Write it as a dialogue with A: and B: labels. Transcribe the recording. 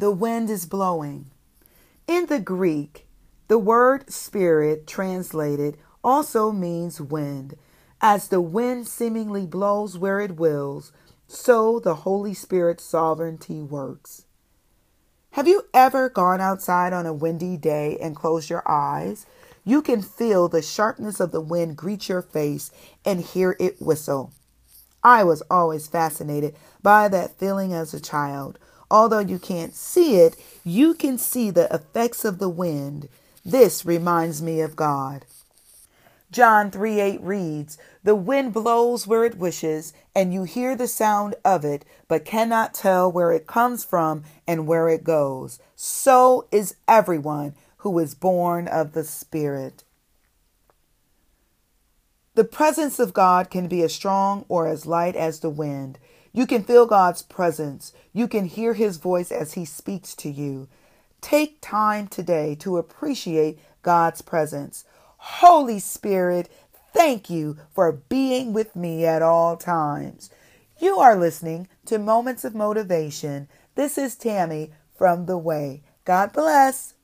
A: the wind is blowing. In the Greek, the word spirit translated also means wind. As the wind seemingly blows where it wills, so the Holy Spirit's sovereignty works. Have you ever gone outside on a windy day and closed your eyes? You can feel the sharpness of the wind greet your face and hear it whistle. I was always fascinated by that feeling as a child. Although you can't see it, you can see the effects of the wind. This reminds me of God. John 3 8 reads, The wind blows where it wishes, and you hear the sound of it, but cannot tell where it comes from and where it goes. So is everyone who is born of the Spirit. The presence of God can be as strong or as light as the wind. You can feel God's presence. You can hear his voice as he speaks to you. Take time today to appreciate God's presence. Holy Spirit, thank you for being with me at all times. You are listening to Moments of Motivation. This is Tammy from The Way. God bless.